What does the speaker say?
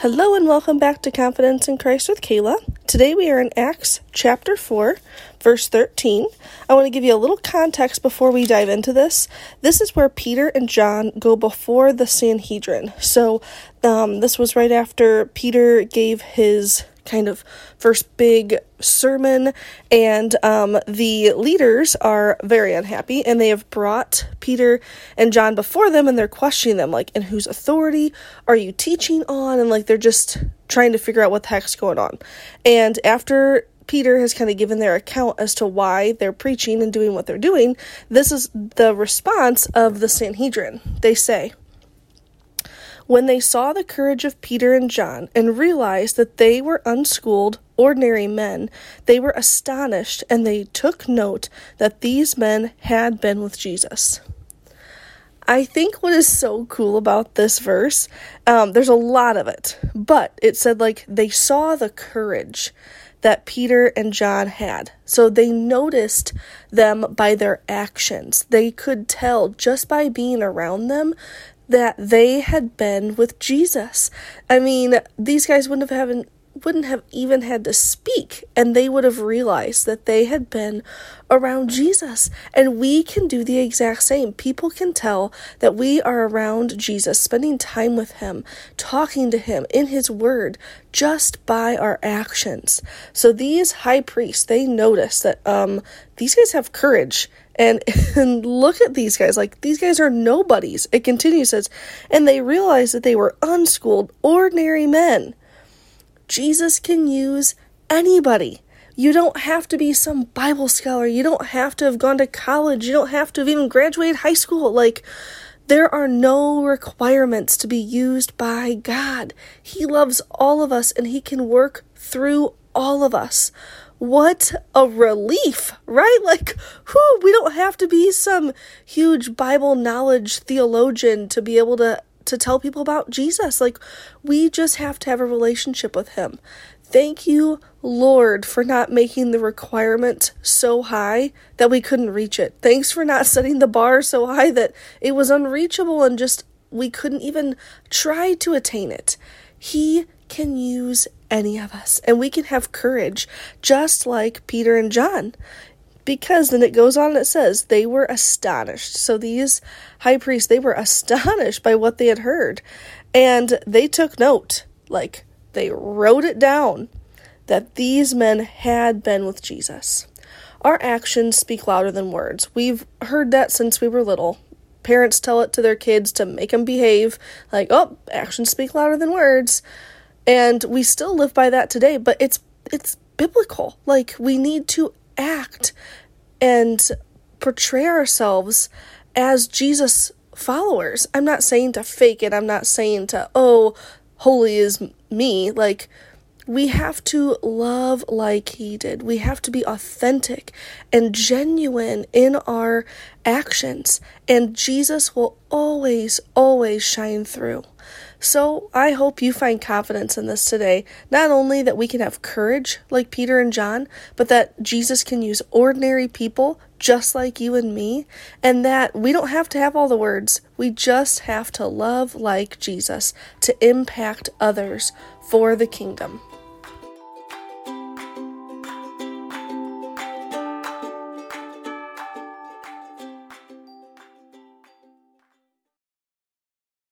Hello and welcome back to Confidence in Christ with Kala. Today we are in Acts chapter 4, verse 13. I want to give you a little context before we dive into this. This is where Peter and John go before the Sanhedrin. So, um, this was right after Peter gave his kind of first big sermon, and um, the leaders are very unhappy, and they have brought Peter and John before them, and they're questioning them, like, in whose authority are you teaching on? And like, they're just trying to figure out what the heck's going on. And after Peter has kind of given their account as to why they're preaching and doing what they're doing, this is the response of the Sanhedrin. They say, when they saw the courage of Peter and John and realized that they were unschooled, ordinary men, they were astonished and they took note that these men had been with Jesus. I think what is so cool about this verse, um, there's a lot of it, but it said like they saw the courage that Peter and John had. So they noticed them by their actions. They could tell just by being around them that they had been with Jesus. I mean, these guys wouldn't have wouldn't have even had to speak and they would have realized that they had been around Jesus. And we can do the exact same. People can tell that we are around Jesus, spending time with him, talking to him in his word just by our actions. So these high priests, they notice that um these guys have courage and, and look at these guys. Like, these guys are nobodies. It continues, says, and they realized that they were unschooled, ordinary men. Jesus can use anybody. You don't have to be some Bible scholar. You don't have to have gone to college. You don't have to have even graduated high school. Like, there are no requirements to be used by God. He loves all of us and He can work through all of us what a relief, right? Like, whew, we don't have to be some huge Bible knowledge theologian to be able to to tell people about Jesus. Like, we just have to have a relationship with him. Thank you, Lord, for not making the requirement so high that we couldn't reach it. Thanks for not setting the bar so high that it was unreachable and just we couldn't even try to attain it. He can use any of us, and we can have courage just like Peter and John. Because then it goes on and it says they were astonished. So these high priests, they were astonished by what they had heard. And they took note, like they wrote it down, that these men had been with Jesus. Our actions speak louder than words. We've heard that since we were little. Parents tell it to their kids to make them behave, like, oh, actions speak louder than words and we still live by that today but it's it's biblical like we need to act and portray ourselves as Jesus followers. I'm not saying to fake it. I'm not saying to oh holy is me. Like we have to love like he did. We have to be authentic and genuine in our actions, and Jesus will always, always shine through. So I hope you find confidence in this today. Not only that we can have courage like Peter and John, but that Jesus can use ordinary people just like you and me, and that we don't have to have all the words. We just have to love like Jesus to impact others for the kingdom.